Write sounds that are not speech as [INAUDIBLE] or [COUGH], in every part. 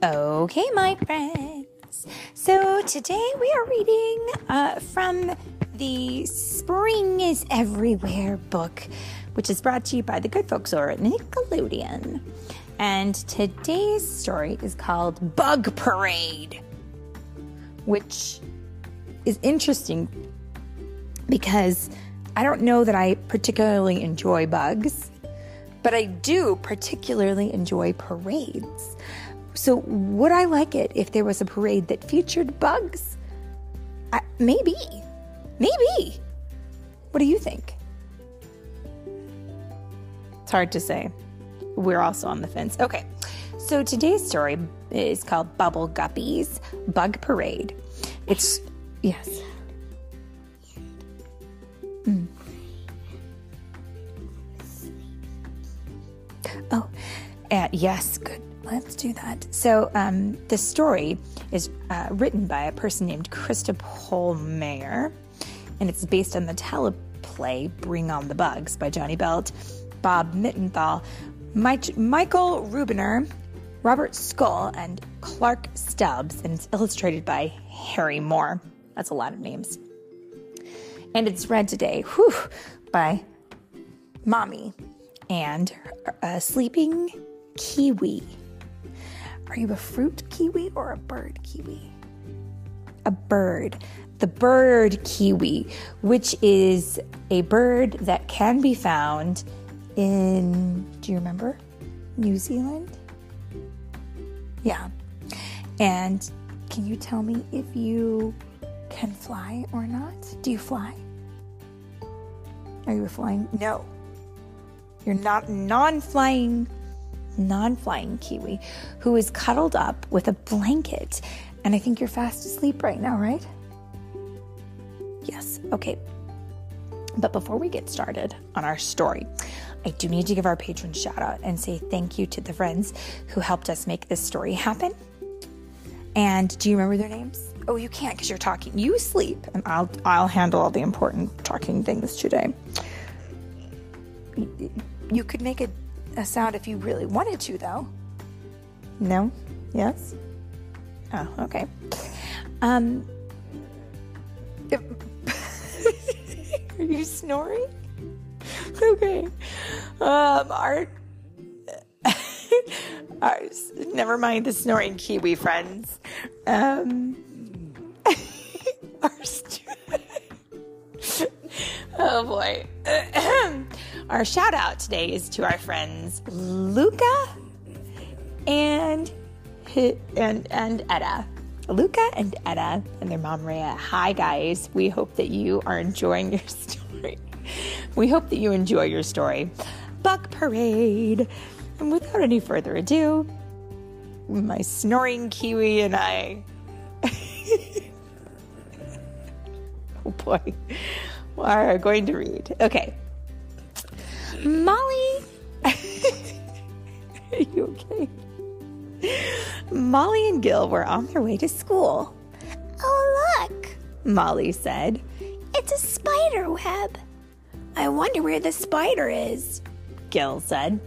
Okay, my friends. So today we are reading uh, from the Spring is Everywhere book, which is brought to you by the good folks over at Nickelodeon. And today's story is called Bug Parade, which is interesting because I don't know that I particularly enjoy bugs, but I do particularly enjoy parades. So, would I like it if there was a parade that featured bugs? I, maybe. Maybe. What do you think? It's hard to say. We're also on the fence. Okay. So, today's story is called Bubble Guppies Bug Parade. It's, yes. Mm. Oh, uh, yes, good. Let's do that. So, um, the story is uh, written by a person named Krista Polmayer, and it's based on the teleplay Bring on the Bugs by Jonny Belt, Bob Mittenthal, Mike, Michael Rubiner, Robert Scull, and Clark Stubbs, and it's illustrated by Harry Moore. That's a lot of names. And it's read today whew, by Mommy and a sleeping kiwi. Are you a fruit kiwi or a bird kiwi? A bird. The bird kiwi, which is a bird that can be found in, do you remember? New Zealand? Yeah. And can you tell me if you can fly or not? Do you fly? Are you flying? No. You're not non flying non flying kiwi who is cuddled up with a blanket. And I think you're fast asleep right now, right? Yes, okay. But before we get started on our story, I do need to give our patron shout out and say thank you to the friends who helped us make this story happen. And do you remember their names? Oh, you can't because you're talking. You sleep, and I'll I'll handle all the important talking things today. You could make a a sound if you really wanted to, though. No? Yes? Oh, okay. Um, [LAUGHS] are you snoring? Okay. Um, our, [LAUGHS] our, never mind the snoring kiwi friends. Um, [LAUGHS] our, oh boy. [CLEARS THROAT] Our shout out today is to our friends Luca and and and Etta. Luca and Etta and their mom Rhea. Hi guys. We hope that you are enjoying your [LAUGHS] story. We hope that you enjoy your story. Bug Parade. And without any further ado, my snoring kiwi and I [LAUGHS] Oh boy. Are going to read. Okay. Molly. [LAUGHS] Are you okay? Molly and Gil were on their way to school. Oh, look, Molly said. It's a spider web. I wonder where the spider is, Gil said.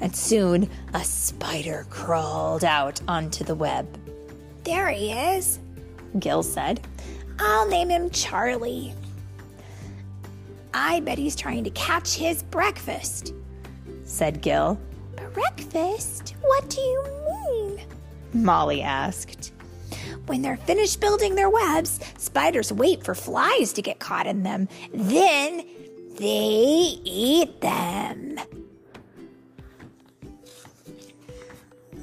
And soon a spider crawled out onto the web. There he is, Gil said. I'll name him Charlie. I bet he's trying to catch his breakfast, said Gil. Breakfast? What do you mean? Molly asked. When they're finished building their webs, spiders wait for flies to get caught in them. Then they eat them.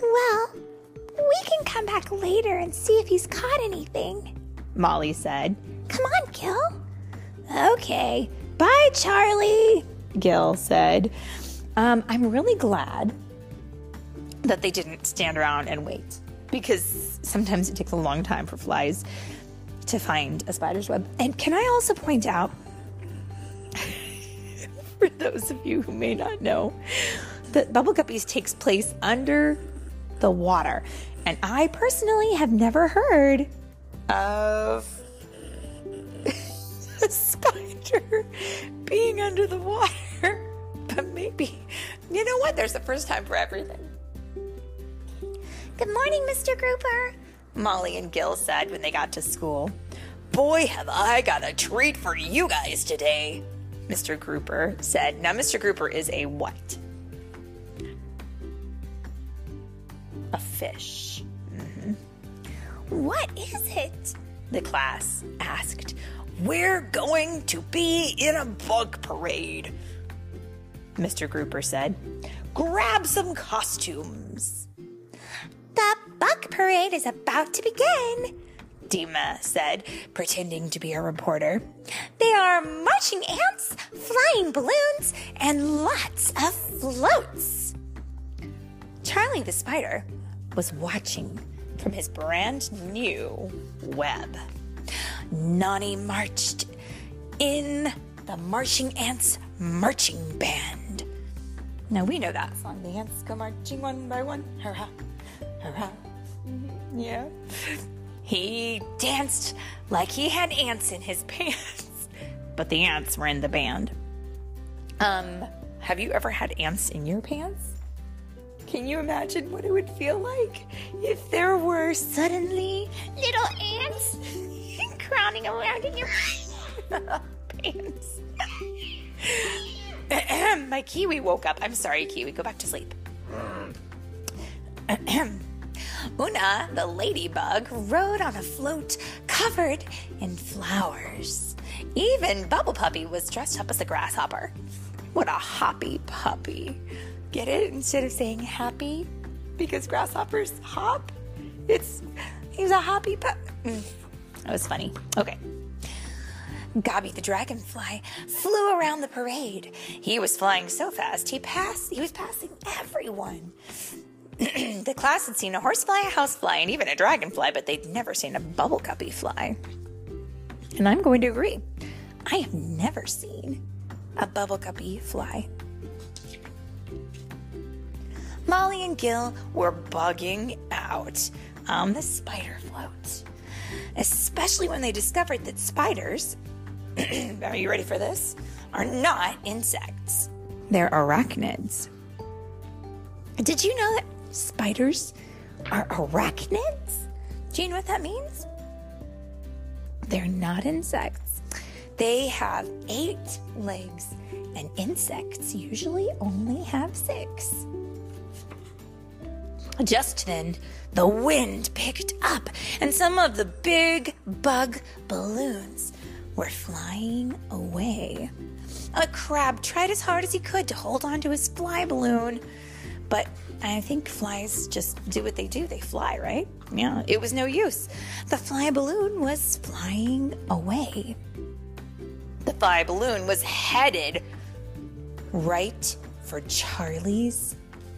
Well, we can come back later and see if he's caught anything, Molly said. Come on, Gil. Okay, Bye, Charlie, Gil said. Um, I'm really glad that they didn't stand around and wait because sometimes it takes a long time for flies to find a spider's web. And can I also point out, [LAUGHS] for those of you who may not know, that Bubble Guppies takes place under the water. And I personally have never heard of spider being under the water. But maybe, you know what? There's a first time for everything. Good morning, Mr. Grouper. Molly and Gil said when they got to school. Boy, have I got a treat for you guys today, Mr. Grouper said. Now, Mr. Grouper is a what? A fish. Mm-hmm. What is it? The class asked. We're going to be in a bug parade, Mr. Grouper said. Grab some costumes. The bug parade is about to begin. Deema said, pretending to be a reporter. There are marching ants, flying balloons, and lots of floats. Charlie the spider was watching from his brand new web. Nonny marched in the Marching Ants Marching Band. Now we know that song. The ants go marching one by one. Hurrah, hurrah. Mm-hmm. Yeah. He danced like he had ants in his [LAUGHS] pants, but the ants were in the band. Um, have you ever had ants in your pants? Can you imagine what it would feel like if there were suddenly Little ants crowding around in your pants? My kiwi woke up. I'm sorry, kiwi. Go back to sleep. Oona, the ladybug, rode on a float covered in flowers. Even Bubble Puppy was dressed up as a grasshopper. What a hoppy puppy. Get it? Instead of saying happy, because grasshoppers hop, it's he's a hoppy pup. Mm. That was funny. Okay. Goby the dragonfly flew around the parade. He was flying so fast he passed he was passing everyone. [CLEARS THROAT] the class had seen a horsefly, a housefly, and even a dragonfly, but they'd never seen a bubble guppy fly. And I'm going to agree. I have never seen a bubble guppy fly. Molly and Gil were bugging out on the spider float, especially when they discovered that spiders, [CLEARS THROAT] are you ready for this? Are not insects. They're arachnids. Did you know that spiders are arachnids? Do you know what that means? They're not insects. They have eight legs, and insects usually only have six. Just then, the wind picked up, and some of the big bug balloons were flying away. A crab tried as hard as he could to hold on to his fly balloon, but I think flies just do what they do. They fly, right? Yeah, it was no use. The fly balloon was flying away. The fly balloon was headed right for Charlie's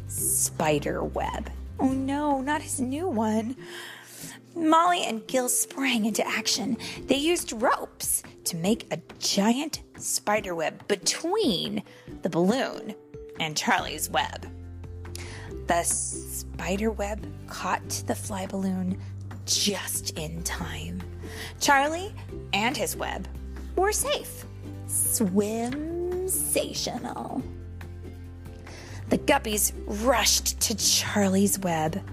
spider web. Oh no, not his new one. Molly and Gil sprang into action. They used ropes to make a giant spider web between the balloon and Charlie's web. The spider web caught the fly balloon just in time. Charlie and his web were safe. Swim-sational. The guppies rushed to Charlie's web.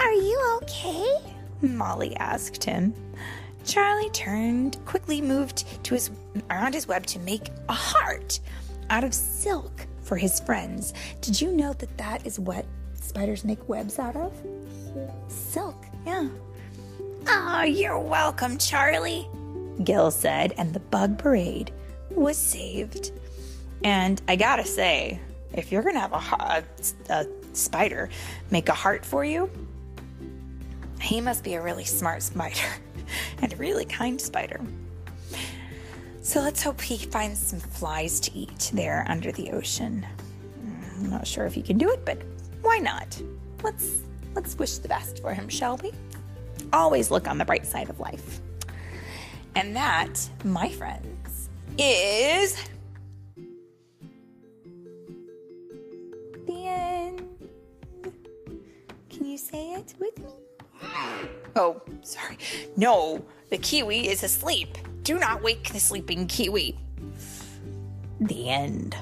Are you okay? Molly asked him. Charlie turned, quickly moved to his around his web to make a heart out of silk for his friends. Did you know that that is what spiders make webs out of? Silk, yeah. Oh, you're welcome, Charlie, Gil said, and the bug parade was saved. And I gotta say, if you're gonna have a, a, a spider make a heart for you, he must be a really smart spider [LAUGHS] and a really kind spider. So let's hope he finds some flies to eat there under the ocean. I'm not sure if he can do it, but why not? Let's let's wish the best for him, shall we? Always look on the bright side of life. And that, my friends, is you say it with me? Oh, sorry. No, the kiwi is asleep. Do not wake the sleeping kiwi. The end.